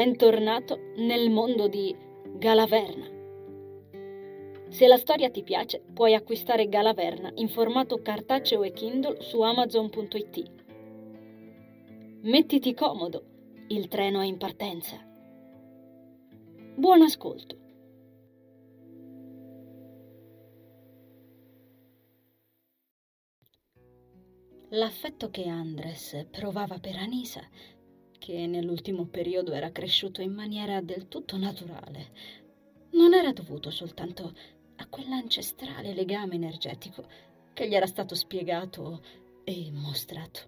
Bentornato nel mondo di Galaverna. Se la storia ti piace, puoi acquistare Galaverna in formato cartaceo e Kindle su amazon.it. Mettiti comodo, il treno è in partenza. Buon ascolto. L'affetto che Andres provava per Anisa che nell'ultimo periodo era cresciuto in maniera del tutto naturale, non era dovuto soltanto a quell'ancestrale legame energetico che gli era stato spiegato e mostrato,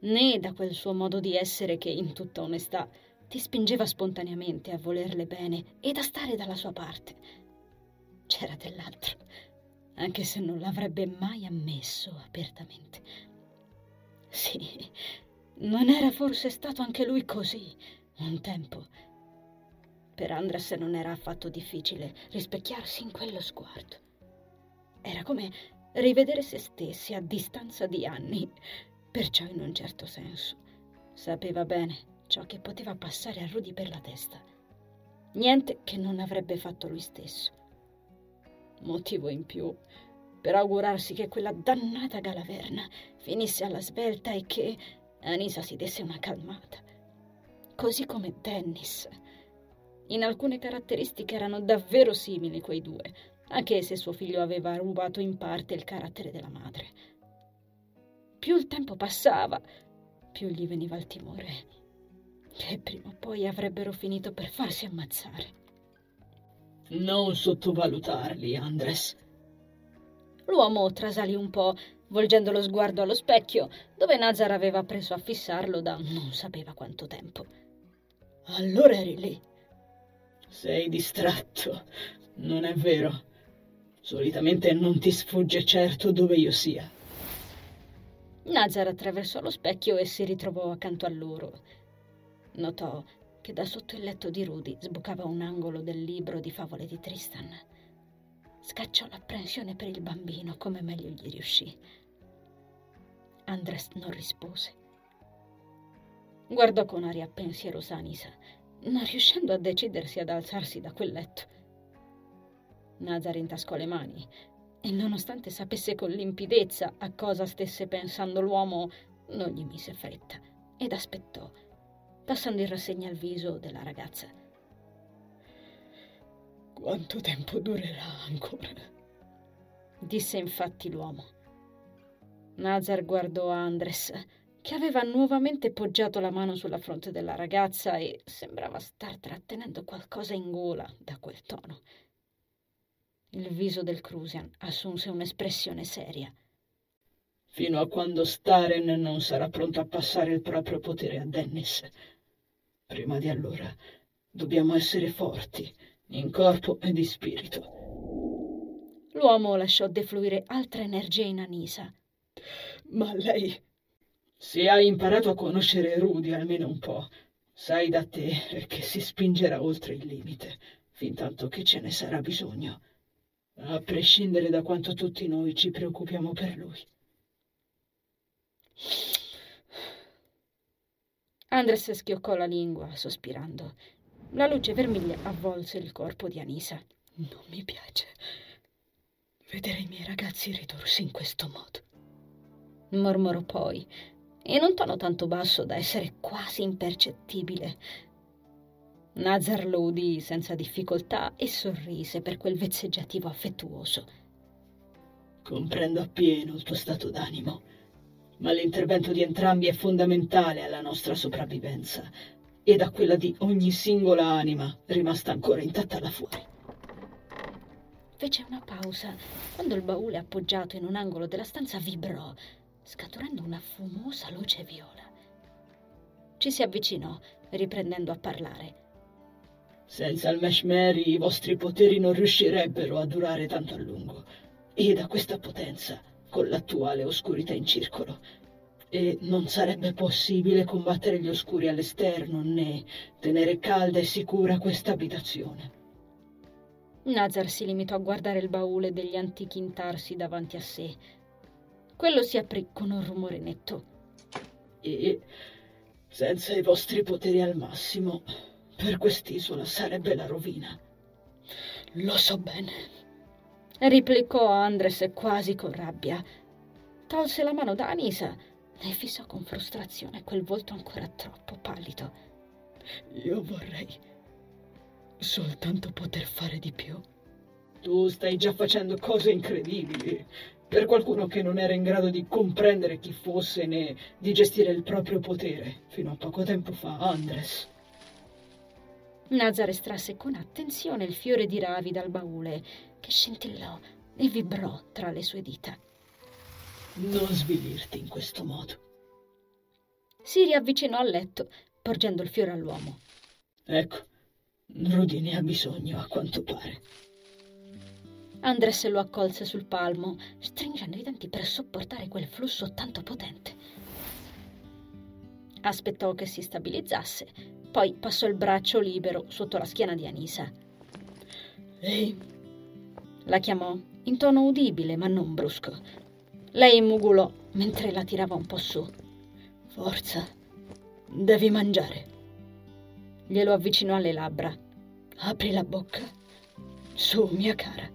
né da quel suo modo di essere che, in tutta onestà, ti spingeva spontaneamente a volerle bene ed a stare dalla sua parte. C'era dell'altro, anche se non l'avrebbe mai ammesso apertamente. Sì, non era forse stato anche lui così un tempo? Per Andres non era affatto difficile rispecchiarsi in quello sguardo. Era come rivedere se stessi a distanza di anni, perciò in un certo senso sapeva bene ciò che poteva passare a Rudy per la testa. Niente che non avrebbe fatto lui stesso. Motivo in più per augurarsi che quella dannata Galaverna finisse alla svelta e che Anisa si desse una calmata. Così come Dennis. In alcune caratteristiche erano davvero simili quei due, anche se suo figlio aveva rubato in parte il carattere della madre. Più il tempo passava, più gli veniva il timore che prima o poi avrebbero finito per farsi ammazzare. Non sottovalutarli, Andres. L'uomo trasalì un po', volgendo lo sguardo allo specchio, dove Nazar aveva preso a fissarlo da non sapeva quanto tempo. Allora eri lì. Sei distratto, non è vero? Solitamente non ti sfugge certo dove io sia. Nazar attraversò lo specchio e si ritrovò accanto a loro. Notò che da sotto il letto di Rudy sbucava un angolo del libro di favole di Tristan scacciò l'apprensione per il bambino come meglio gli riuscì. Andres non rispose. Guardò con aria pensierosa Anisa, non riuscendo a decidersi ad alzarsi da quel letto. Nazar intascò le mani e, nonostante sapesse con limpidezza a cosa stesse pensando l'uomo, non gli mise fretta ed aspettò, passando in rassegna il viso della ragazza. Quanto tempo durerà ancora? disse infatti l'uomo. Nazar guardò Andres, che aveva nuovamente poggiato la mano sulla fronte della ragazza e sembrava star trattenendo qualcosa in gola da quel tono. Il viso del Crusian assunse un'espressione seria. Fino a quando Staren non sarà pronto a passare il proprio potere a Dennis. Prima di allora dobbiamo essere forti in corpo e di spirito. L'uomo lasciò defluire altra energia in Anisa. Ma lei, se hai imparato a conoscere Rudy almeno un po', sai da te che si spingerà oltre il limite, fin tanto che ce ne sarà bisogno, a prescindere da quanto tutti noi ci preoccupiamo per lui. Andres schioccò la lingua, sospirando. La luce vermiglia avvolse il corpo di Anisa. Non mi piace vedere i miei ragazzi ridursi in questo modo. Mormorò poi, in un tono tanto basso da essere quasi impercettibile. Nazar lo udì senza difficoltà e sorrise per quel vezzeggiativo affettuoso. Comprendo appieno il tuo stato d'animo, ma l'intervento di entrambi è fondamentale alla nostra sopravvivenza e da quella di ogni singola anima rimasta ancora intatta là fuori. Fece una pausa quando il baule appoggiato in un angolo della stanza vibrò, scaturendo una fumosa luce viola. Ci si avvicinò, riprendendo a parlare. Senza il Meshmeri i vostri poteri non riuscirebbero a durare tanto a lungo. E da questa potenza, con l'attuale oscurità in circolo, e non sarebbe possibile combattere gli oscuri all'esterno né tenere calda e sicura questa abitazione. Nazar si limitò a guardare il baule degli antichi intarsi davanti a sé. Quello si aprì con un rumore netto. E Senza i vostri poteri al massimo, per quest'isola sarebbe la rovina. Lo so bene, replicò Andres quasi con rabbia. Tolse la mano da Anisa e fissò con frustrazione quel volto ancora troppo pallido. Io vorrei soltanto poter fare di più. Tu stai già facendo cose incredibili per qualcuno che non era in grado di comprendere chi fosse né di gestire il proprio potere fino a poco tempo fa, Andres. Nazar estrasse con attenzione il fiore di ravi dal baule, che scintillò e vibrò tra le sue dita. Non svilirti in questo modo. Si riavvicinò al letto, porgendo il fiore all'uomo. Ecco, Rudy ne ha bisogno, a quanto pare. Andres lo accolse sul palmo, stringendo i denti per sopportare quel flusso tanto potente. Aspettò che si stabilizzasse, poi passò il braccio libero sotto la schiena di Anisa. Ehi, la chiamò in tono udibile ma non brusco. Lei mugolò mentre la tirava un po' su. Forza, devi mangiare. Glielo avvicinò alle labbra. Apri la bocca. Su, mia cara.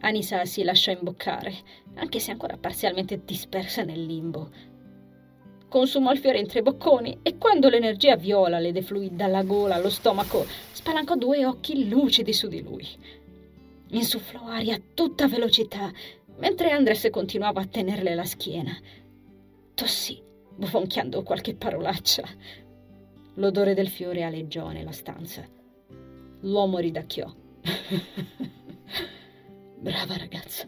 Anisa si lasciò imboccare, anche se ancora parzialmente dispersa nel limbo. Consumò il fiore in tre bocconi e quando l'energia viola le defluì dalla gola allo stomaco, spalancò due occhi lucidi su di lui. Insufflò aria a tutta velocità, mentre Andres continuava a tenerle la schiena. Tossì, bofonchiando qualche parolaccia. L'odore del fiore aleggiò nella stanza. L'uomo ridacchiò. Brava ragazza.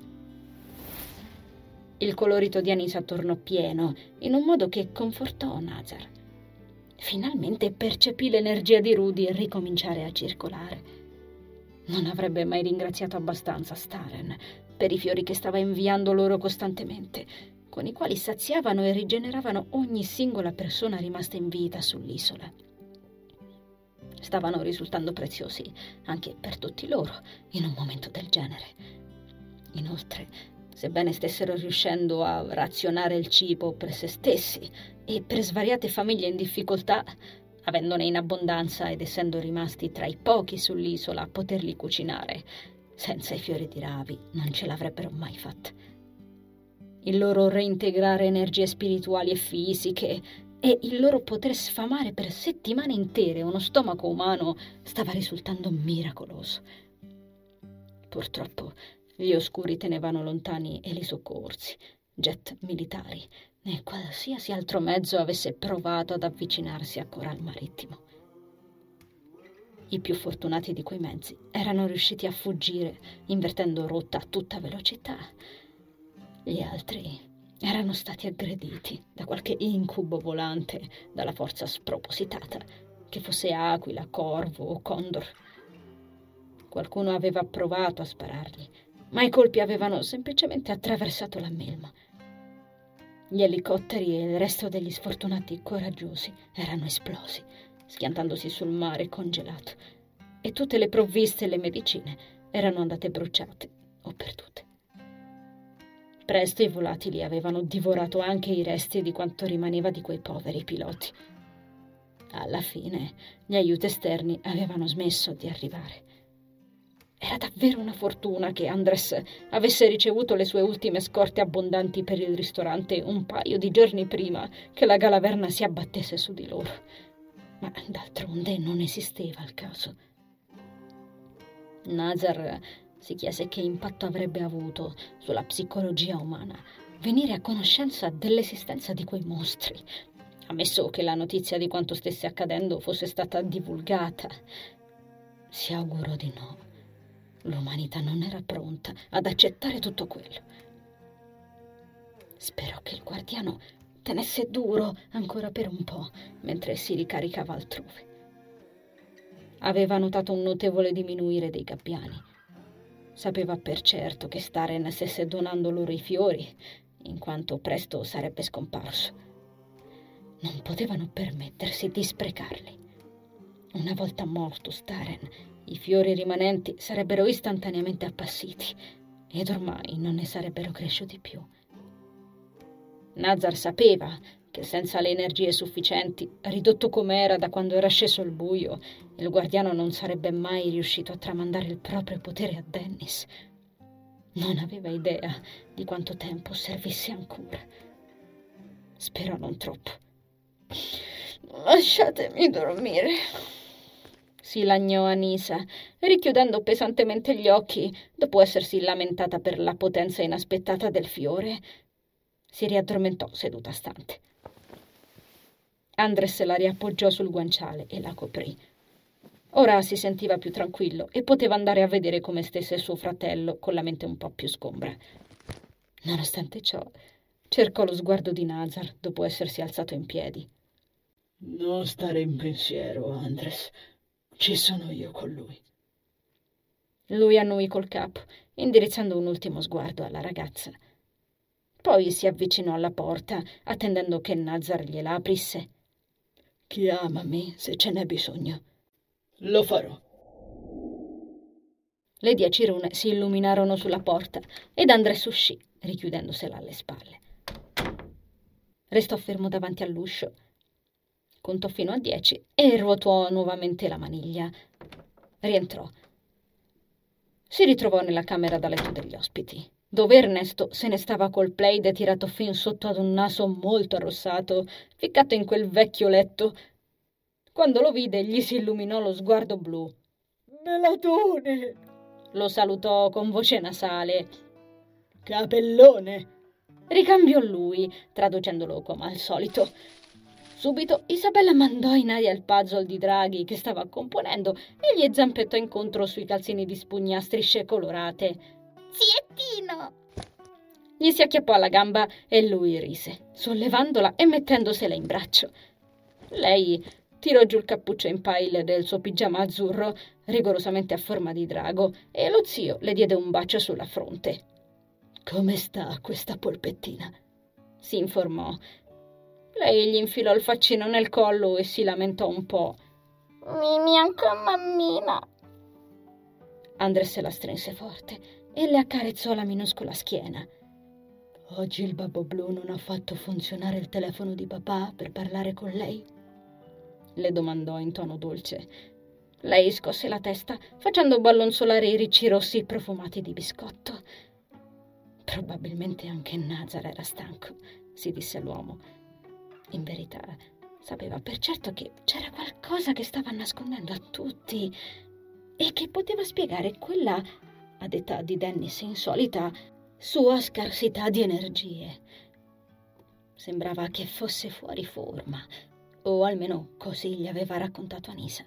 Il colorito di Anisa tornò pieno, in un modo che confortò Nazar. Finalmente percepì l'energia di Rudy ricominciare a circolare. Non avrebbe mai ringraziato abbastanza Staren per i fiori che stava inviando loro costantemente, con i quali saziavano e rigeneravano ogni singola persona rimasta in vita sull'isola. Stavano risultando preziosi anche per tutti loro in un momento del genere. Inoltre, sebbene stessero riuscendo a razionare il cibo per se stessi e per svariate famiglie in difficoltà, avendone in abbondanza ed essendo rimasti tra i pochi sull'isola a poterli cucinare, senza i fiori di ravi non ce l'avrebbero mai fatta. Il loro reintegrare energie spirituali e fisiche e il loro poter sfamare per settimane intere uno stomaco umano stava risultando miracoloso. Purtroppo gli oscuri tenevano lontani elisoccorsi, jet militari né qualsiasi altro mezzo avesse provato ad avvicinarsi a Coral Marittimo. I più fortunati di quei mezzi erano riusciti a fuggire invertendo rotta a tutta velocità. Gli altri erano stati aggrediti da qualche incubo volante dalla forza spropositata, che fosse aquila, corvo o condor. Qualcuno aveva provato a sparargli, ma i colpi avevano semplicemente attraversato la melma. Gli elicotteri e il resto degli sfortunati coraggiosi erano esplosi, schiantandosi sul mare congelato, e tutte le provviste e le medicine erano andate bruciate o perdute. Presto i volatili avevano divorato anche i resti di quanto rimaneva di quei poveri piloti. Alla fine gli aiuti esterni avevano smesso di arrivare. Era davvero una fortuna che Andres avesse ricevuto le sue ultime scorte abbondanti per il ristorante un paio di giorni prima che la galaverna si abbattesse su di loro. Ma d'altronde non esisteva il caso. Nazar si chiese che impatto avrebbe avuto sulla psicologia umana venire a conoscenza dell'esistenza di quei mostri, ammesso che la notizia di quanto stesse accadendo fosse stata divulgata. Si augurò di no. L'umanità non era pronta ad accettare tutto quello. Sperò che il guardiano tenesse duro ancora per un po', mentre si ricaricava altrove. Aveva notato un notevole diminuire dei gabbiani. Sapeva per certo che Staren stesse donando loro i fiori, in quanto presto sarebbe scomparso. Non potevano permettersi di sprecarli. Una volta morto Staren, i fiori rimanenti sarebbero istantaneamente appassiti ed ormai non ne sarebbero cresciuti più. Nazar sapeva che senza le energie sufficienti, ridotto com'era da quando era sceso il buio, il guardiano non sarebbe mai riuscito a tramandare il proprio potere a Dennis. Non aveva idea di quanto tempo servisse ancora. Spero non troppo. Lasciatemi dormire. Si lagnò Anisa, richiudendo pesantemente gli occhi dopo essersi lamentata per la potenza inaspettata del fiore. Si riaddormentò seduta stante. Andres la riappoggiò sul guanciale e la coprì. Ora si sentiva più tranquillo e poteva andare a vedere come stesse suo fratello con la mente un po' più sgombra. Nonostante ciò, cercò lo sguardo di Nazar dopo essersi alzato in piedi. Non stare in pensiero, Andres. Ci sono io con lui. Lui annui col capo, indirizzando un ultimo sguardo alla ragazza. Poi si avvicinò alla porta, attendendo che Nazar gliela aprisse. Chiamami se ce n'è bisogno. Lo farò. Le dieci rune si illuminarono sulla porta ed Andres uscì, richiudendosela alle spalle. Restò fermo davanti all'uscio. Contò fino a dieci e ruotò nuovamente la maniglia. Rientrò. Si ritrovò nella camera da letto degli ospiti, dove Ernesto se ne stava col plaid tirato fin sotto ad un naso molto arrossato, ficcato in quel vecchio letto quando lo vide gli si illuminò lo sguardo blu. Melatone! Lo salutò con voce nasale. Capellone! Ricambiò lui, traducendolo come al solito. Subito Isabella mandò in aria il puzzle di draghi che stava componendo e gli zampettò incontro sui calzini di spugna a strisce colorate. Ziettino! Gli si acchiappò alla gamba e lui rise, sollevandola e mettendosela in braccio. Lei tirò giù il cappuccio in pile del suo pigiama azzurro, rigorosamente a forma di drago, e lo zio le diede un bacio sulla fronte. Come sta questa polpettina? si informò. Lei gli infilò il faccino nel collo e si lamentò un po'. Mimi, anche mammina. Andres la strinse forte e le accarezzò la minuscola schiena. Oggi il babbo blu non ha fatto funzionare il telefono di papà per parlare con lei? le domandò in tono dolce. Lei scosse la testa, facendo ballonzolare i ricci rossi profumati di biscotto. Probabilmente anche Nazar era stanco, si disse l'uomo. In verità, sapeva per certo che c'era qualcosa che stava nascondendo a tutti e che poteva spiegare quella, a detta di Dennis insolita, sua scarsità di energie. Sembrava che fosse fuori forma, o almeno così gli aveva raccontato Anisa.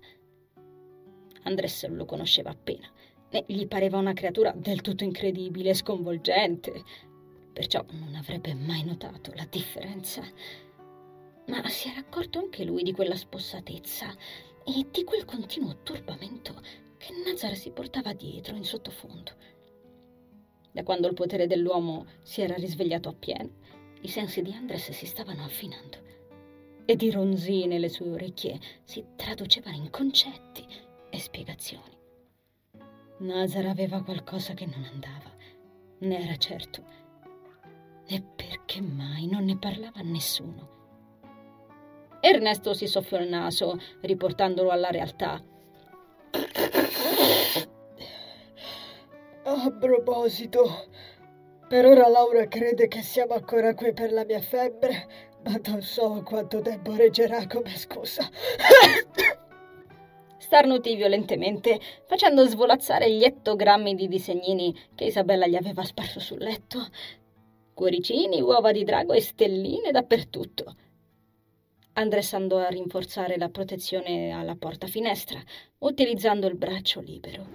Andres lo conosceva appena e gli pareva una creatura del tutto incredibile e sconvolgente, perciò non avrebbe mai notato la differenza. Ma si era accorto anche lui di quella spossatezza e di quel continuo turbamento che Nazar si portava dietro in sottofondo. Da quando il potere dell'uomo si era risvegliato appieno, i sensi di Andres si stavano affinando e di ronzii nelle sue orecchie si traducevano in concetti e spiegazioni. Nazar aveva qualcosa che non andava, ne era certo, e perché mai non ne parlava a nessuno. Ernesto si soffiò il naso, riportandolo alla realtà. A proposito, per ora Laura crede che siamo ancora qui per la mia febbre ma non so quanto tempo reggerà come scusa. Starnutì violentemente, facendo svolazzare gli ettogrammi di disegnini che Isabella gli aveva sparso sul letto. Cuoricini, uova di drago e stelline dappertutto. Andres andò a rinforzare la protezione alla porta finestra, utilizzando il braccio libero.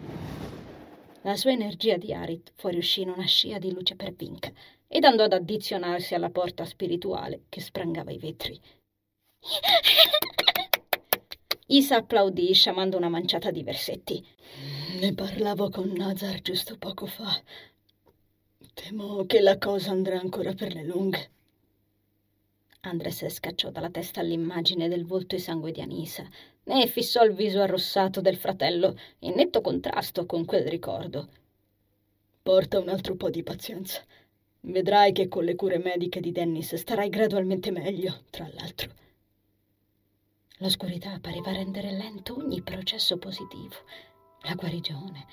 La sua energia di Arit fuoriuscì in una scia di luce per Vink ed andò ad addizionarsi alla porta spirituale che sprangava i vetri. Isa applaudì sciamando una manciata di versetti. Ne parlavo con Nazar giusto poco fa. Temo che la cosa andrà ancora per le lunghe. Andres scacciò dalla testa l'immagine del volto e sangue di Anisa e fissò il viso arrossato del fratello in netto contrasto con quel ricordo. Porta un altro po' di pazienza. Vedrai che con le cure mediche di Dennis starai gradualmente meglio, tra l'altro. L'oscurità pareva rendere lento ogni processo positivo, la guarigione,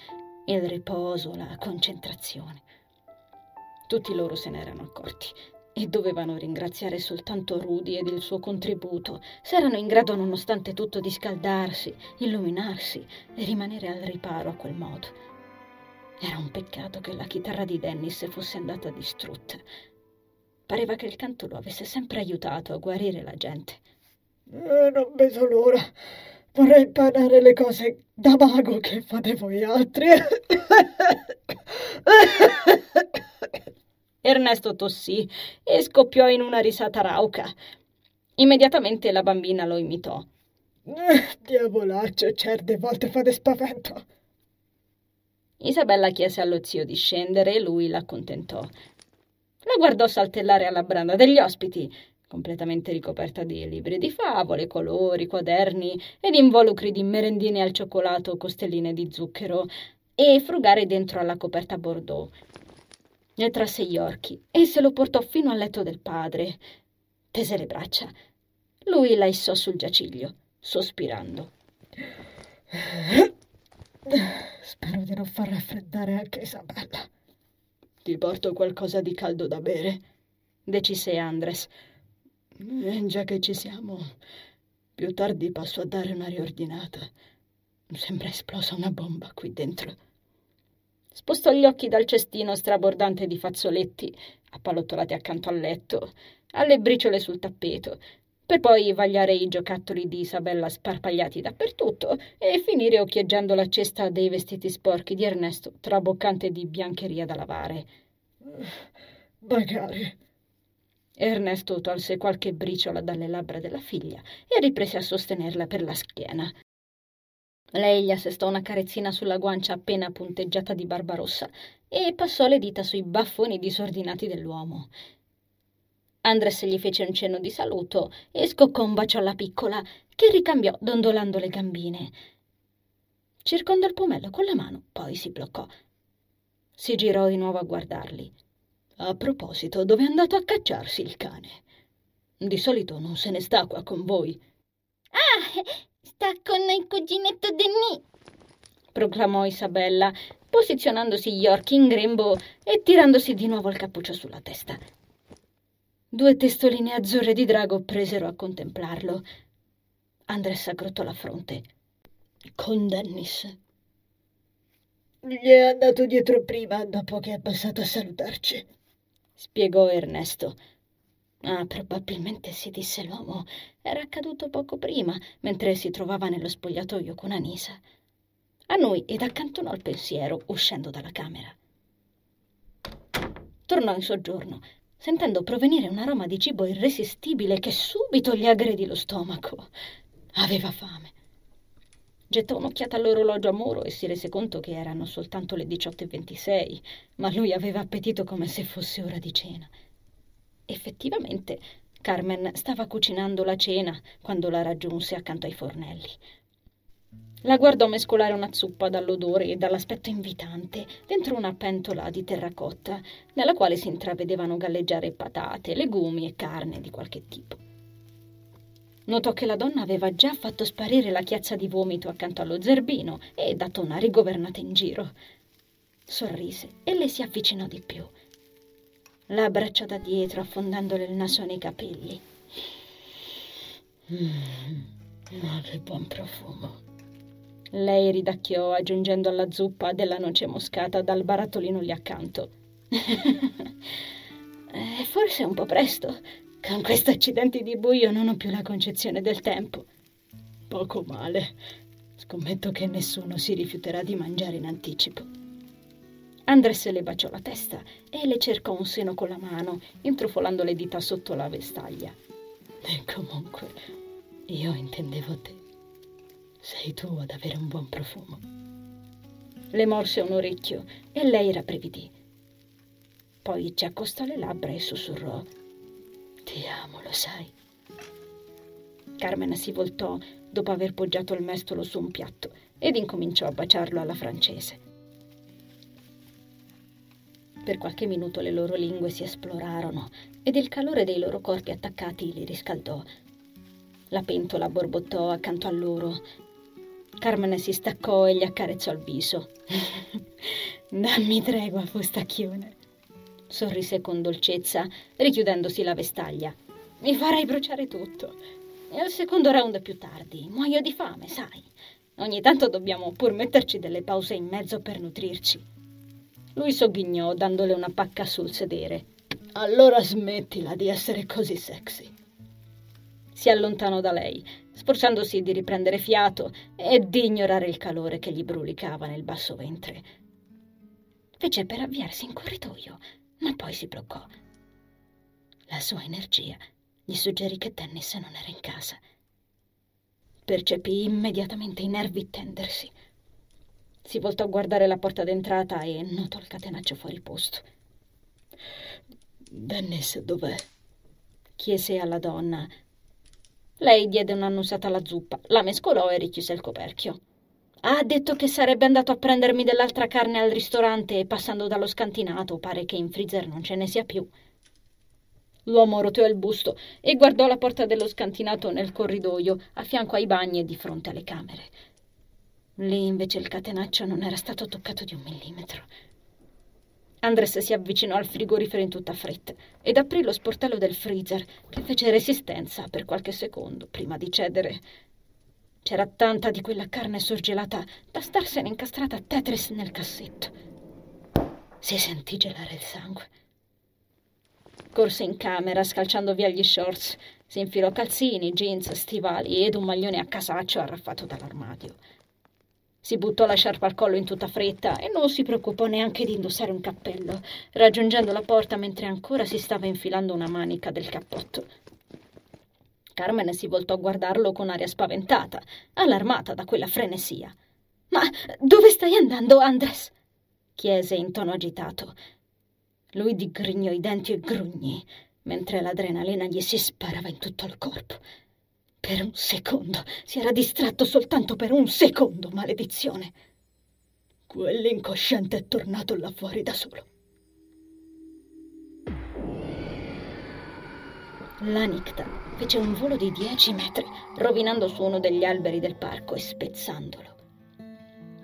il riposo, la concentrazione. Tutti loro se n'erano accorti e dovevano ringraziare soltanto Rudy ed il suo contributo, se erano in grado nonostante tutto di scaldarsi, illuminarsi e rimanere al riparo a quel modo. Era un peccato che la chitarra di Dennis fosse andata distrutta. Pareva che il canto lo avesse sempre aiutato a guarire la gente. Eh, non vedo l'ora. Vorrei imparare le cose da mago che fate voi altri. Ernesto tossì e scoppiò in una risata rauca. Immediatamente la bambina lo imitò. Eh, diavolaccio, certe volte fate spavento. Isabella chiese allo zio di scendere e lui l'accontentò. La guardò saltellare alla branda degli ospiti, completamente ricoperta di libri di favole, colori, quaderni ed involucri di merendine al cioccolato o costelline di zucchero, e frugare dentro alla coperta bordeaux, ne trasse gli orchi e se lo portò fino al letto del padre. Tese le braccia. Lui la issò sul giaciglio, sospirando. Spero di non far raffreddare anche Isabella. Ti porto qualcosa di caldo da bere, decise Andres. Eh, già che ci siamo, più tardi passo a dare una riordinata. Sembra esplosa una bomba qui dentro. Spostò gli occhi dal cestino strabordante di fazzoletti, appallottolati accanto al letto, alle briciole sul tappeto, per poi vagliare i giocattoli di Isabella sparpagliati dappertutto e finire occhieggiando la cesta dei vestiti sporchi di Ernesto, traboccante di biancheria da lavare. Magari. Ernesto tolse qualche briciola dalle labbra della figlia e riprese a sostenerla per la schiena. Lei gli assestò una carezzina sulla guancia appena punteggiata di barba rossa e passò le dita sui baffoni disordinati dell'uomo. Andres gli fece un cenno di saluto e scoccò un bacio alla piccola, che ricambiò dondolando le gambine. Circondò il pomello con la mano, poi si bloccò. Si girò di nuovo a guardarli. A proposito, dove è andato a cacciarsi il cane? Di solito non se ne sta qua con voi. Ah, Sta con il cuginetto Denis, proclamò Isabella, posizionandosi gli occhi in grembo e tirandosi di nuovo il cappuccio sulla testa. Due testoline azzurre di drago presero a contemplarlo. Andres aggrottò la fronte. Con Dennis. Gli è andato dietro prima, dopo che è passato a salutarci, spiegò Ernesto. Ah, probabilmente si disse l'uomo. Era accaduto poco prima, mentre si trovava nello spogliatoio con Anisa. A noi ed accantonò il pensiero, uscendo dalla camera. Tornò in soggiorno, sentendo provenire un aroma di cibo irresistibile che subito gli aggredì lo stomaco. Aveva fame. Gettò un'occhiata all'orologio a muro e si rese conto che erano soltanto le 18.26, ma lui aveva appetito come se fosse ora di cena. Effettivamente, Carmen stava cucinando la cena quando la raggiunse accanto ai fornelli. La guardò mescolare una zuppa dall'odore e dall'aspetto invitante dentro una pentola di terracotta, nella quale si intravedevano galleggiare patate, legumi e carne di qualche tipo. Notò che la donna aveva già fatto sparire la chiazza di vomito accanto allo zerbino e dato una rigovernata in giro. Sorrise e le si avvicinò di più la abbracciò da dietro affondandole il naso nei capelli. Mm, ma che buon profumo. Lei ridacchiò aggiungendo alla zuppa della noce moscata dal barattolino lì accanto. eh, forse è un po' presto. Con questi accidenti di buio non ho più la concezione del tempo. Poco male. Scommetto che nessuno si rifiuterà di mangiare in anticipo. Andres le baciò la testa e le cercò un seno con la mano, intrufolando le dita sotto la vestaglia. E comunque, io intendevo te. Sei tu ad avere un buon profumo. Le morse un orecchio e lei rabbrividì. Poi ci accostò le labbra e sussurrò: Ti amo, lo sai. Carmen si voltò dopo aver poggiato il mestolo su un piatto ed incominciò a baciarlo alla francese. Per qualche minuto le loro lingue si esplorarono ed il calore dei loro corpi attaccati li riscaldò. La pentola borbottò accanto a loro. Carmen si staccò e gli accarezzò il viso. Dammi tregua, fustacchione. Sorrise con dolcezza, richiudendosi la vestaglia. Mi farai bruciare tutto. E al secondo round più tardi muoio di fame, sai. Ogni tanto dobbiamo pur metterci delle pause in mezzo per nutrirci. Lui sogghignò dandole una pacca sul sedere. Allora smettila di essere così sexy. Si allontanò da lei, sforzandosi di riprendere fiato e di ignorare il calore che gli brulicava nel basso ventre. Fece per avviarsi in corridoio, ma poi si bloccò. La sua energia gli suggerì che Dennis non era in casa. Percepì immediatamente i nervi tendersi. Si voltò a guardare la porta d'entrata e notò il catenaccio fuori posto. Dennis dov'è? chiese alla donna. Lei diede un'annusata alla zuppa, la mescolò e richiuse il coperchio. Ha detto che sarebbe andato a prendermi dell'altra carne al ristorante e passando dallo scantinato pare che in freezer non ce ne sia più. L'uomo roteò il busto e guardò la porta dello scantinato nel corridoio, a fianco ai bagni e di fronte alle camere. Lì invece il catenaccio non era stato toccato di un millimetro. Andres si avvicinò al frigorifero in tutta fretta ed aprì lo sportello del freezer, che fece resistenza per qualche secondo prima di cedere. C'era tanta di quella carne sorgelata da starsene incastrata a Tetris nel cassetto. Si sentì gelare il sangue. Corse in camera, scalciando via gli shorts, si infilò calzini, jeans, stivali ed un maglione a casaccio arraffato dall'armadio. Si buttò la sciarpa al collo in tutta fretta e non si preoccupò neanche di indossare un cappello, raggiungendo la porta mentre ancora si stava infilando una manica del cappotto. Carmen si voltò a guardarlo con aria spaventata, allarmata da quella frenesia. Ma dove stai andando, Andres? chiese in tono agitato. Lui digrignò i denti e grugnì, mentre l'adrenalina gli si sparava in tutto il corpo. Per un secondo. Si era distratto soltanto per un secondo, maledizione. Quell'incosciente è tornato là fuori da solo. La Nicta fece un volo di dieci metri, rovinando su uno degli alberi del parco e spezzandolo.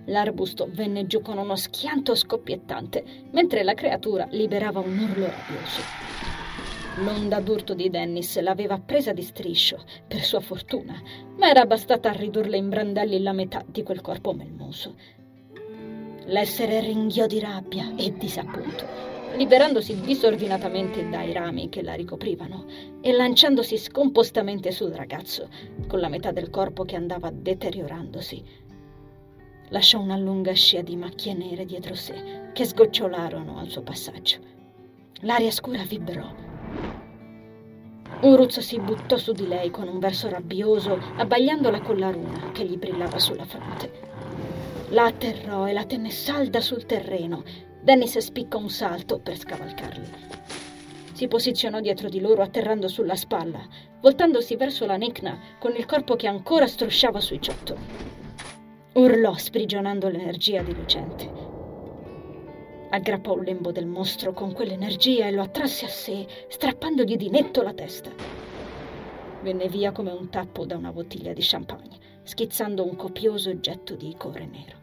L'arbusto venne giù con uno schianto scoppiettante, mentre la creatura liberava un urlo rabbioso. L'onda d'urto di Dennis l'aveva presa di striscio, per sua fortuna, ma era bastata a ridurle in brandelli la metà di quel corpo melmoso. L'essere ringhiò di rabbia e disappunto, liberandosi disordinatamente dai rami che la ricoprivano e lanciandosi scompostamente sul ragazzo, con la metà del corpo che andava deteriorandosi. Lasciò una lunga scia di macchie nere dietro sé, che sgocciolarono al suo passaggio. L'aria scura vibrò Uruz si buttò su di lei con un verso rabbioso, abbagliandola con la runa che gli brillava sulla fronte. La atterrò e la tenne salda sul terreno. Dennis spiccò un salto per scavalcarli. Si posizionò dietro di loro atterrando sulla spalla, voltandosi verso la Necna con il corpo che ancora strusciava sui ciottoli. Urlò sprigionando l'energia di Lucente. Aggrappò un lembo del mostro con quell'energia e lo attrasse a sé, strappandogli di netto la testa. Venne via come un tappo da una bottiglia di champagne, schizzando un copioso getto di core nero.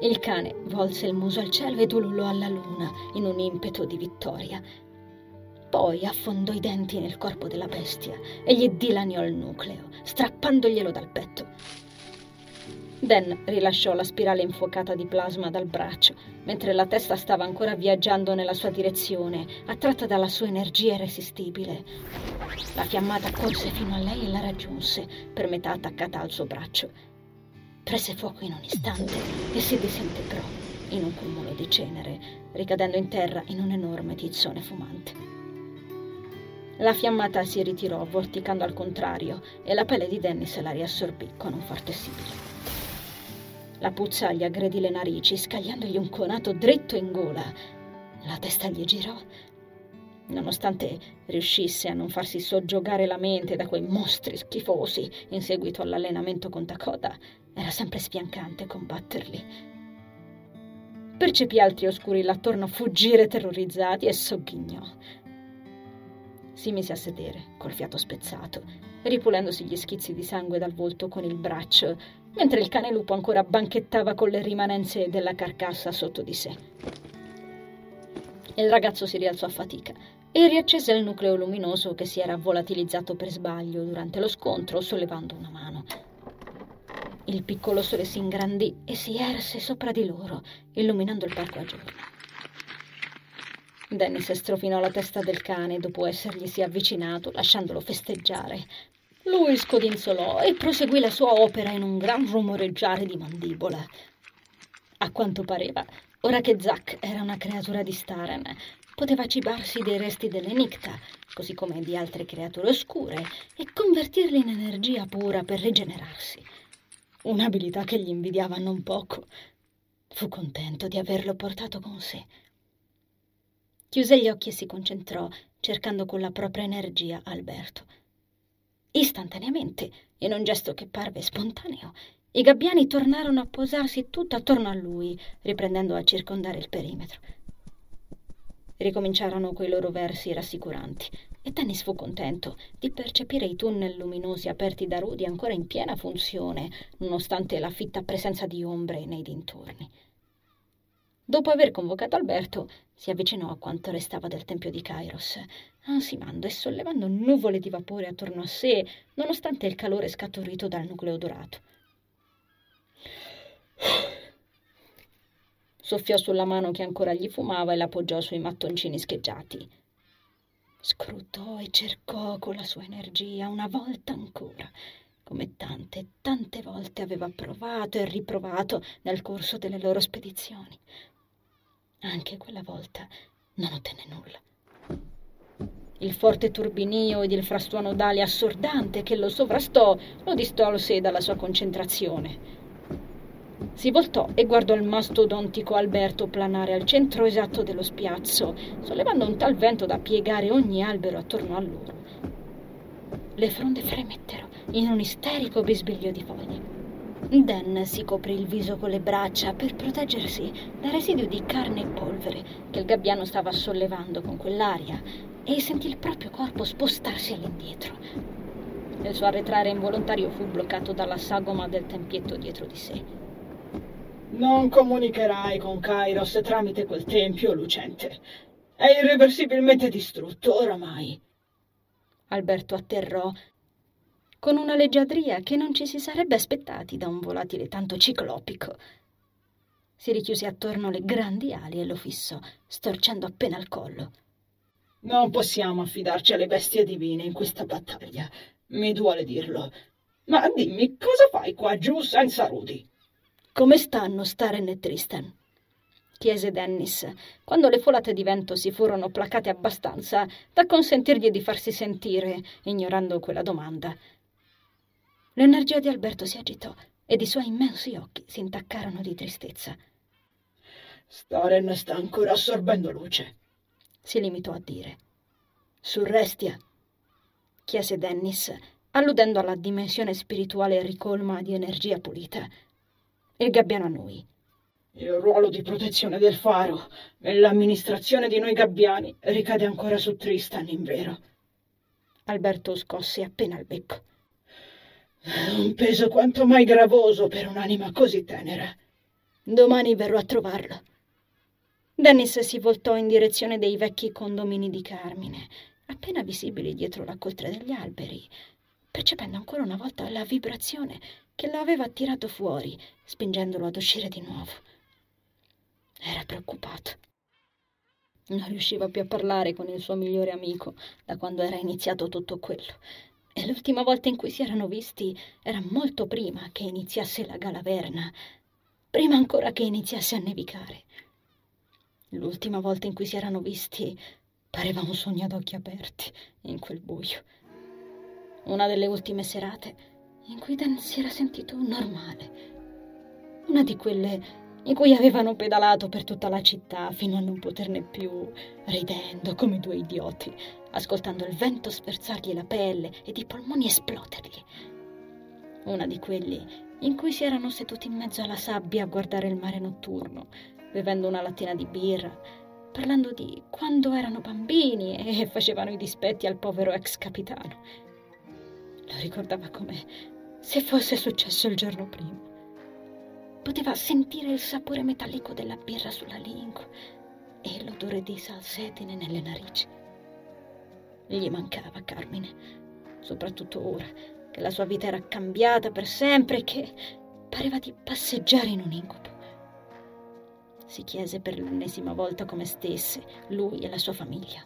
Il cane volse il muso al cielo ed ululò alla luna in un impeto di vittoria. Poi affondò i denti nel corpo della bestia e gli dilaniò il nucleo, strappandoglielo dal petto. Dan rilasciò la spirale infuocata di plasma dal braccio, mentre la testa stava ancora viaggiando nella sua direzione, attratta dalla sua energia irresistibile. La fiammata corse fino a lei e la raggiunse, per metà attaccata al suo braccio. Prese fuoco in un istante e si disintegrò in un cumulo di cenere, ricadendo in terra in un enorme tizzone fumante. La fiammata si ritirò, vorticando al contrario, e la pelle di Dennis la riassorbì con un forte sibilo. La puzza gli aggredì le narici, scagliandogli un conato dritto in gola. La testa gli girò. Nonostante riuscisse a non farsi soggiogare la mente da quei mostri schifosi in seguito all'allenamento con Dakota, era sempre sfiancante combatterli. percepì altri oscuri là attorno fuggire terrorizzati e sogghignò. Si mise a sedere, col fiato spezzato, ripulendosi gli schizzi di sangue dal volto con il braccio, mentre il cane lupo ancora banchettava con le rimanenze della carcassa sotto di sé. Il ragazzo si rialzò a fatica e riaccese il nucleo luminoso che si era volatilizzato per sbaglio durante lo scontro, sollevando una mano. Il piccolo sole si ingrandì e si erse sopra di loro, illuminando il parco a giorno. Dennis strofinò la testa del cane dopo esserglisi avvicinato, lasciandolo festeggiare. Lui scodinzolò e proseguì la sua opera in un gran rumoreggiare di mandibola. A quanto pareva, ora che Zack era una creatura di Staren, poteva cibarsi dei resti delle Nicta, così come di altre creature oscure, e convertirli in energia pura per rigenerarsi. Un'abilità che gli invidiava non poco. Fu contento di averlo portato con sé. Chiuse gli occhi e si concentrò, cercando con la propria energia Alberto. Istantaneamente, in un gesto che parve spontaneo, i gabbiani tornarono a posarsi tutto attorno a lui, riprendendo a circondare il perimetro. Ricominciarono quei loro versi rassicuranti e Dennis fu contento di percepire i tunnel luminosi aperti da Rudy ancora in piena funzione, nonostante la fitta presenza di ombre nei dintorni. Dopo aver convocato Alberto, si avvicinò a quanto restava del tempio di Kairos, ansimando e sollevando nuvole di vapore attorno a sé, nonostante il calore scaturito dal nucleo dorato. Soffiò sulla mano che ancora gli fumava e l'appoggiò sui mattoncini scheggiati. Scrutò e cercò con la sua energia una volta ancora, come tante e tante volte aveva provato e riprovato nel corso delle loro spedizioni. Anche quella volta non ottenne nulla. Il forte turbinio ed il frastuono d'ali assordante che lo sovrastò lo distolse dalla sua concentrazione. Si voltò e guardò il mastodontico Alberto planare al centro esatto dello spiazzo, sollevando un tal vento da piegare ogni albero attorno a loro. Le fronde fremettero in un isterico bisbiglio di foglie. Dan si coprì il viso con le braccia per proteggersi dal residuo di carne e polvere che il gabbiano stava sollevando con quell'aria e sentì il proprio corpo spostarsi all'indietro. Il suo arretrare involontario fu bloccato dalla sagoma del tempietto dietro di sé. Non comunicherai con Kairos tramite quel tempio lucente. È irreversibilmente distrutto oramai. Alberto atterrò con una leggiadria che non ci si sarebbe aspettati da un volatile tanto ciclopico. Si richiuse attorno le grandi ali e lo fissò, storcendo appena il collo. Non possiamo affidarci alle bestie divine in questa battaglia. Mi duole dirlo. Ma dimmi, cosa fai qua giù senza Rudy? Come stanno Staren e Tristan? chiese Dennis, quando le folate di vento si furono placate abbastanza da consentirgli di farsi sentire, ignorando quella domanda. L'energia di Alberto si agitò ed i suoi immensi occhi si intaccarono di tristezza. Staren sta ancora assorbendo luce, si limitò a dire. Surrestia? chiese Dennis, alludendo alla dimensione spirituale ricolma di energia pulita. Il gabbiano annui. Il ruolo di protezione del faro e l'amministrazione di noi gabbiani ricade ancora su Tristan, in vero. Alberto scosse appena il becco. Un peso quanto mai gravoso per un'anima così tenera. Domani verrò a trovarlo. Dennis si voltò in direzione dei vecchi condomini di Carmine, appena visibili dietro la coltre degli alberi, percependo ancora una volta la vibrazione che lo aveva tirato fuori, spingendolo ad uscire di nuovo. Era preoccupato. Non riusciva più a parlare con il suo migliore amico da quando era iniziato tutto quello e l'ultima volta in cui si erano visti era molto prima che iniziasse la galaverna, prima ancora che iniziasse a nevicare. L'ultima volta in cui si erano visti pareva un sogno ad occhi aperti in quel buio. Una delle ultime serate in cui Dan si era sentito normale. Una di quelle in cui avevano pedalato per tutta la città fino a non poterne più, ridendo come due idioti, ascoltando il vento sferzargli la pelle ed i polmoni esplodergli. Una di quelli in cui si erano seduti in mezzo alla sabbia a guardare il mare notturno, bevendo una lattina di birra, parlando di quando erano bambini e facevano i dispetti al povero ex capitano. Lo ricordava come se fosse successo il giorno prima. Poteva sentire il sapore metallico della birra sulla lingua e l'odore di salsedine nelle narici. Gli mancava Carmine, soprattutto ora che la sua vita era cambiata per sempre e che pareva di passeggiare in un incubo. Si chiese per l'ennesima volta come stesse, lui e la sua famiglia.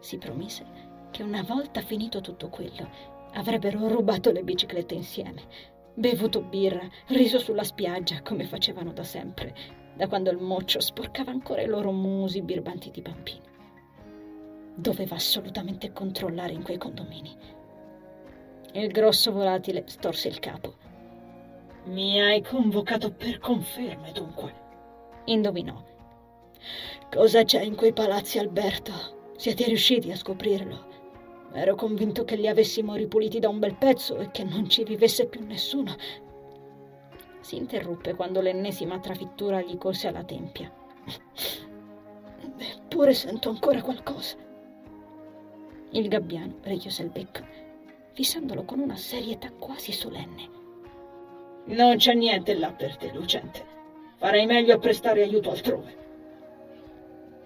Si promise che una volta finito tutto quello, avrebbero rubato le biciclette insieme, bevuto birra, riso sulla spiaggia come facevano da sempre, da quando il moccio sporcava ancora i loro musi birbanti di bambini. Doveva assolutamente controllare in quei condomini. Il grosso volatile storse il capo. Mi hai convocato per conferme, dunque. Indovinò. Cosa c'è in quei palazzi, Alberto? Siete riusciti a scoprirlo? Ero convinto che li avessimo ripuliti da un bel pezzo e che non ci vivesse più nessuno. Si interruppe quando l'ennesima trafittura gli corse alla tempia. Eppure sento ancora qualcosa. Il gabbiano richiuse il becco, fissandolo con una serietà quasi solenne. Non c'è niente là per te, Lucente. Farei meglio a prestare aiuto altrove.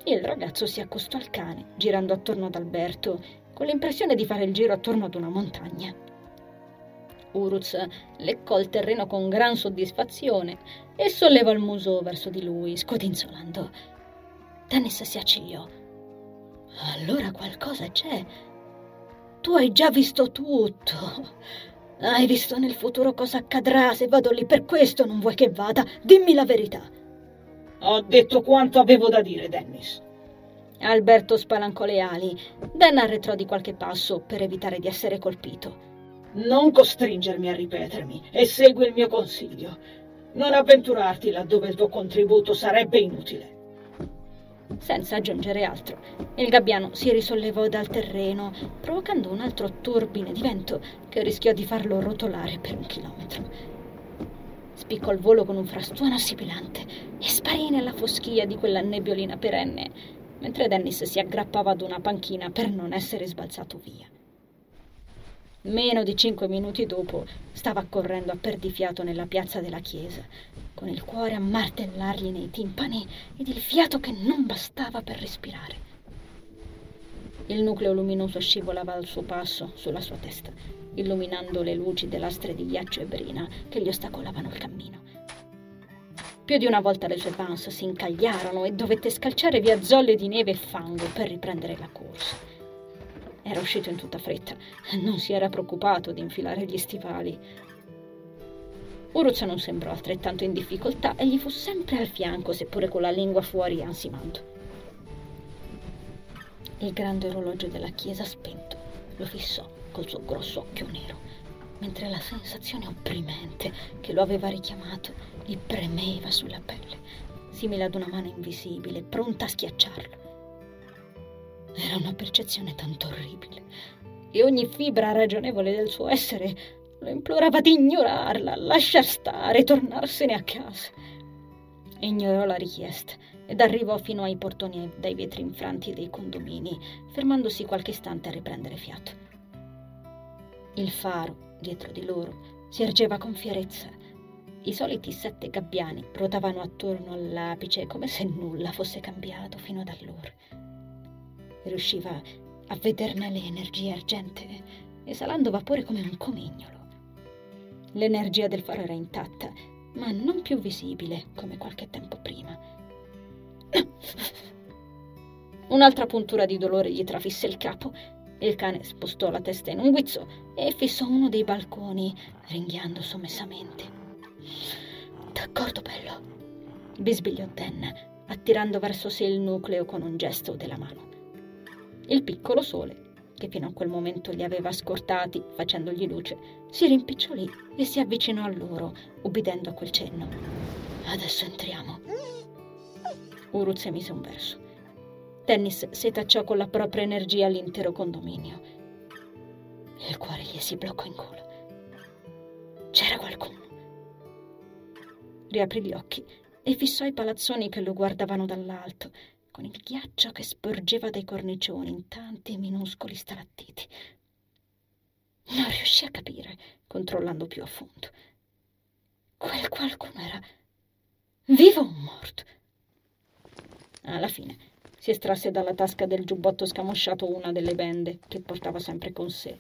Il ragazzo si accostò al cane, girando attorno ad Alberto, con l'impressione di fare il giro attorno ad una montagna. Uruz leccò il terreno con gran soddisfazione e sollevò il muso verso di lui, scodinzolando. Dennis si accigliò. Allora qualcosa c'è. Tu hai già visto tutto. Hai visto nel futuro cosa accadrà se vado lì per questo non vuoi che vada? Dimmi la verità. Ho detto quanto avevo da dire, Dennis. Alberto spalancò le ali. Dan arretrò di qualche passo per evitare di essere colpito. Non costringermi a ripetermi e segui il mio consiglio. Non avventurarti laddove il tuo contributo sarebbe inutile. Senza aggiungere altro, il gabbiano si risollevò dal terreno, provocando un altro turbine di vento che rischiò di farlo rotolare per un chilometro. Spiccò il volo con un frastuono sibilante e sparì nella foschia di quella nebbiolina perenne, mentre Dennis si aggrappava ad una panchina per non essere sbalzato via. Meno di cinque minuti dopo stava correndo a perdifiato nella piazza della chiesa, con il cuore a martellargli nei timpani ed il fiato che non bastava per respirare. Il nucleo luminoso scivolava al suo passo sulla sua testa, illuminando le luci delle lastre di ghiaccio e brina che gli ostacolavano il cammino. Più di una volta le sue vans si incagliarono e dovette scalciare via zolle di neve e fango per riprendere la corsa. Era uscito in tutta fretta. Non si era preoccupato di infilare gli stivali. Uruz non sembrò altrettanto in difficoltà e gli fu sempre al fianco, seppure con la lingua fuori ansimando. Il grande orologio della chiesa spento lo fissò col suo grosso occhio nero, mentre la sensazione opprimente che lo aveva richiamato gli premeva sulla pelle, simile ad una mano invisibile, pronta a schiacciarlo. Era una percezione tanto orribile e ogni fibra ragionevole del suo essere lo implorava di ignorarla, lasciar stare, tornarsene a casa. Ignorò la richiesta ed arrivò fino ai portoni dai vetri infranti dei condomini, fermandosi qualche istante a riprendere fiato. Il faro, dietro di loro, si ergeva con fierezza. I soliti sette gabbiani ruotavano attorno all'apice come se nulla fosse cambiato fino ad allora riusciva a vederne le energie argentee, esalando vapore come un comignolo. L'energia del faro era intatta, ma non più visibile come qualche tempo prima. Un'altra puntura di dolore gli trafisse il capo. Il cane spostò la testa in un guizzo e fissò uno dei balconi, ringhiando sommessamente. D'accordo, bello, bisbigliò Dan, attirando verso sé il nucleo con un gesto della mano. Il piccolo sole, che fino a quel momento li aveva scortati facendogli luce, si rimpicciolì e si avvicinò a loro, ubbidendo a quel cenno. Adesso entriamo. Uruz emise un verso. Tennis setacciò con la propria energia l'intero condominio. Il cuore gli si bloccò in gola. C'era qualcuno. Riaprì gli occhi e fissò i palazzoni che lo guardavano dall'alto, con il ghiaccio che sporgeva dai cornicioni in tanti minuscoli stalattiti. Non riuscì a capire, controllando più a fondo. Quel qualcuno era vivo o morto? Alla fine si estrasse dalla tasca del giubbotto scamosciato una delle bende che portava sempre con sé.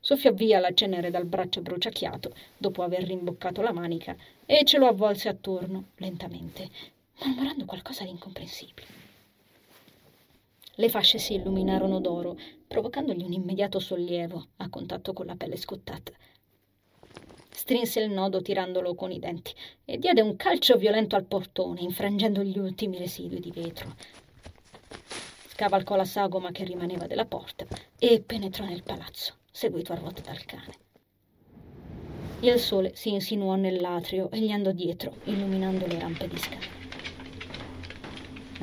Soffiò via la cenere dal braccio bruciacchiato dopo aver rimboccato la manica e ce lo avvolse attorno lentamente, mormorando qualcosa di incomprensibile. Le fasce si illuminarono d'oro, provocandogli un immediato sollievo a contatto con la pelle scottata. Strinse il nodo tirandolo con i denti e diede un calcio violento al portone, infrangendo gli ultimi residui di vetro. Scavalcò la sagoma che rimaneva della porta e penetrò nel palazzo, seguito a ruote dal cane. Il sole si insinuò nell'atrio e gli andò dietro, illuminando le rampe di scala.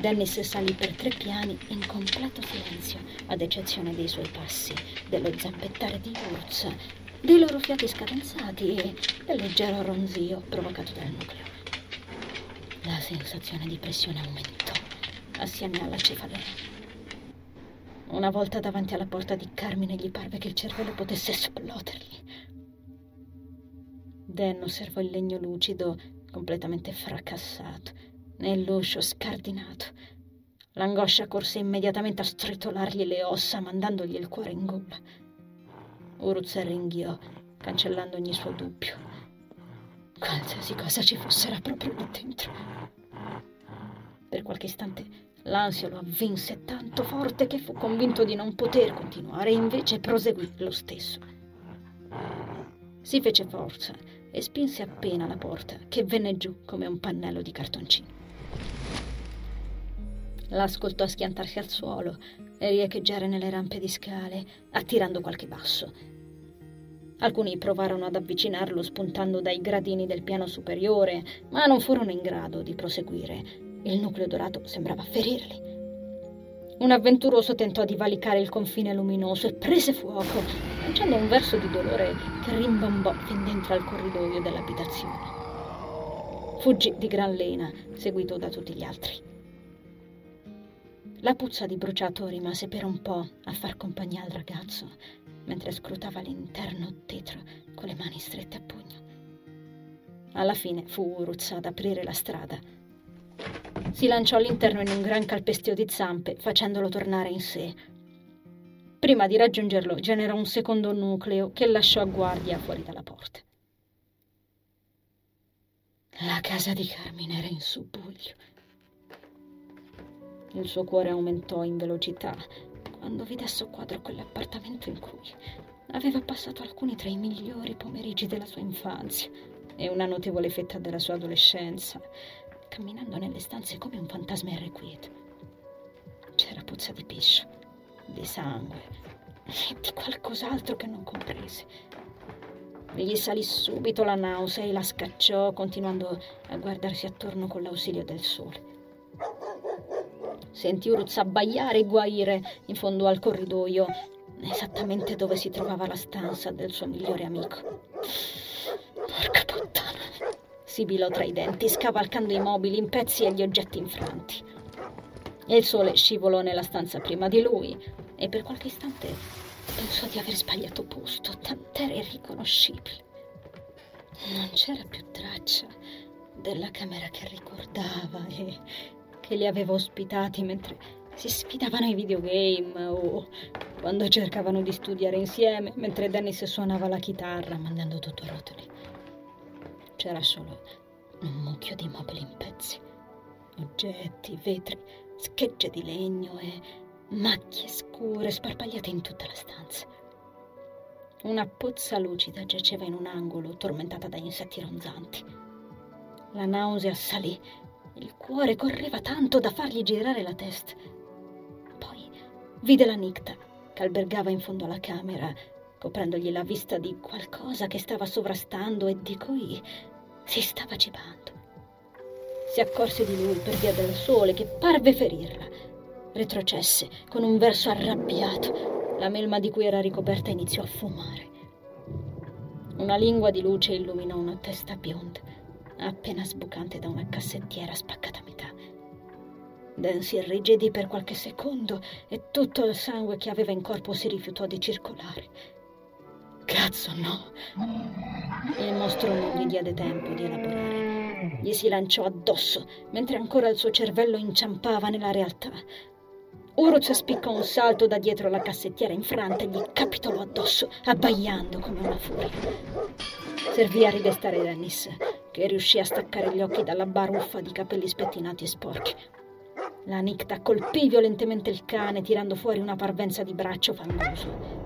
Dennis salì per tre piani in completo silenzio, ad eccezione dei suoi passi, dello zampettare di Urza, dei loro fiati scadenzati e del leggero ronzio provocato dal nucleo. La sensazione di pressione aumentò assieme alla cefalea. Una volta davanti alla porta di Carmine gli parve che il cervello potesse esplodergli. Dan osservò il legno lucido completamente fracassato, nell'uscio scardinato. L'angoscia corse immediatamente a stritolargli le ossa, mandandogli il cuore in gola. Uruz ringhiò, cancellando ogni suo dubbio. Qualsiasi cosa ci fosse era proprio lì dentro. Per qualche istante l'ansia lo avvinse tanto forte che fu convinto di non poter continuare e invece proseguì lo stesso. Si fece forza e spinse appena la porta, che venne giù come un pannello di cartoncino. L'ascoltò schiantarsi al suolo e riecheggiare nelle rampe di scale, attirando qualche basso. Alcuni provarono ad avvicinarlo spuntando dai gradini del piano superiore, ma non furono in grado di proseguire. Il nucleo dorato sembrava ferirli. Un avventuroso tentò di valicare il confine luminoso e prese fuoco, lanciando un verso di dolore che rimbombò fin dentro al corridoio dell'abitazione. Fuggì di gran lena, seguito da tutti gli altri. La puzza di bruciato rimase per un po' a far compagnia al ragazzo, mentre scrutava l'interno tetro con le mani strette a pugno. Alla fine fu Uruz ad aprire la strada. Si lanciò all'interno in un gran calpestio di zampe, facendolo tornare in sé. Prima di raggiungerlo generò un secondo nucleo che lasciò a guardia fuori dalla porta. La casa di Carmine era in subbuglio. Il suo cuore aumentò in velocità quando vide a soqquadro quell'appartamento in cui aveva passato alcuni tra i migliori pomeriggi della sua infanzia e una notevole fetta della sua adolescenza, camminando nelle stanze come un fantasma irrequieto. C'era puzza di pesce, di sangue e di qualcos'altro che non comprese. Gli salì subito la nausea e la scacciò, continuando a guardarsi attorno con l'ausilio del sole. Sentì Uruz abbaiare e guaire in fondo al corridoio, esattamente dove si trovava la stanza del suo migliore amico. Porca puttana! sibilò tra i denti, scavalcando i mobili in pezzi e gli oggetti infranti. Il sole scivolò nella stanza prima di lui e per qualche istante pensò di aver sbagliato posto, tant'era irriconoscibile. Non c'era più traccia della camera che ricordava e che li aveva ospitati mentre si sfidavano ai videogame o quando cercavano di studiare insieme mentre Dennis suonava la chitarra mandando tutto a rotoli. C'era solo un mucchio di mobili in pezzi, oggetti, vetri, schegge di legno e macchie scure sparpagliate in tutta la stanza. Una pozza lucida giaceva in un angolo, tormentata da insetti ronzanti. La nausea salì il cuore correva tanto da fargli girare la testa. Poi vide la nicta che albergava in fondo alla camera, coprendogli la vista di qualcosa che stava sovrastando e di cui si stava cibando. Si accorse di lui per via del sole che parve ferirla. Retrocesse con un verso arrabbiato. La melma di cui era ricoperta iniziò a fumare. Una lingua di luce illuminò una testa bionda appena sbucante da una cassettiera spaccata a metà. Dan si irrigidì per qualche secondo e tutto il sangue che aveva in corpo si rifiutò di circolare. Cazzo no! Il mostro non gli diede tempo di elaborare. Gli si lanciò addosso, mentre ancora il suo cervello inciampava nella realtà. Uruz spiccò un salto da dietro la cassettiera infranta e gli capitolò addosso, abbaiando come una furia. Servì a ridestare Dennis, che riuscì a staccare gli occhi dalla baruffa di capelli spettinati e sporchi. La Nicta colpì violentemente il cane, tirando fuori una parvenza di braccio fangoso.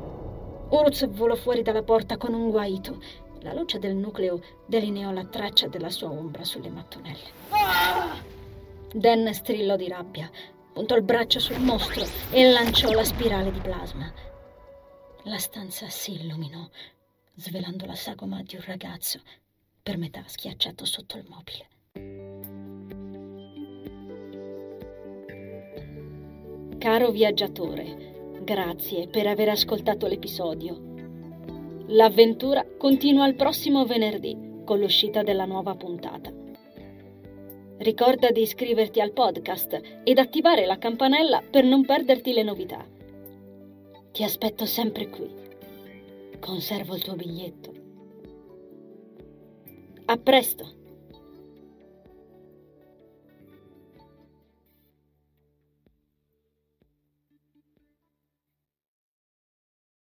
Uruz volò fuori dalla porta con un guaito. La luce del nucleo delineò la traccia della sua ombra sulle mattonelle. Dan strillò di rabbia, puntò il braccio sul mostro e lanciò la spirale di plasma. La stanza si illuminò, svelando la sagoma di un ragazzo, per metà schiacciato sotto il mobile. Caro viaggiatore, Grazie per aver ascoltato l'episodio. L'avventura continua il prossimo venerdì con l'uscita della nuova puntata. Ricorda di iscriverti al podcast ed attivare la campanella per non perderti le novità. Ti aspetto sempre qui. Conservo il tuo biglietto. A presto!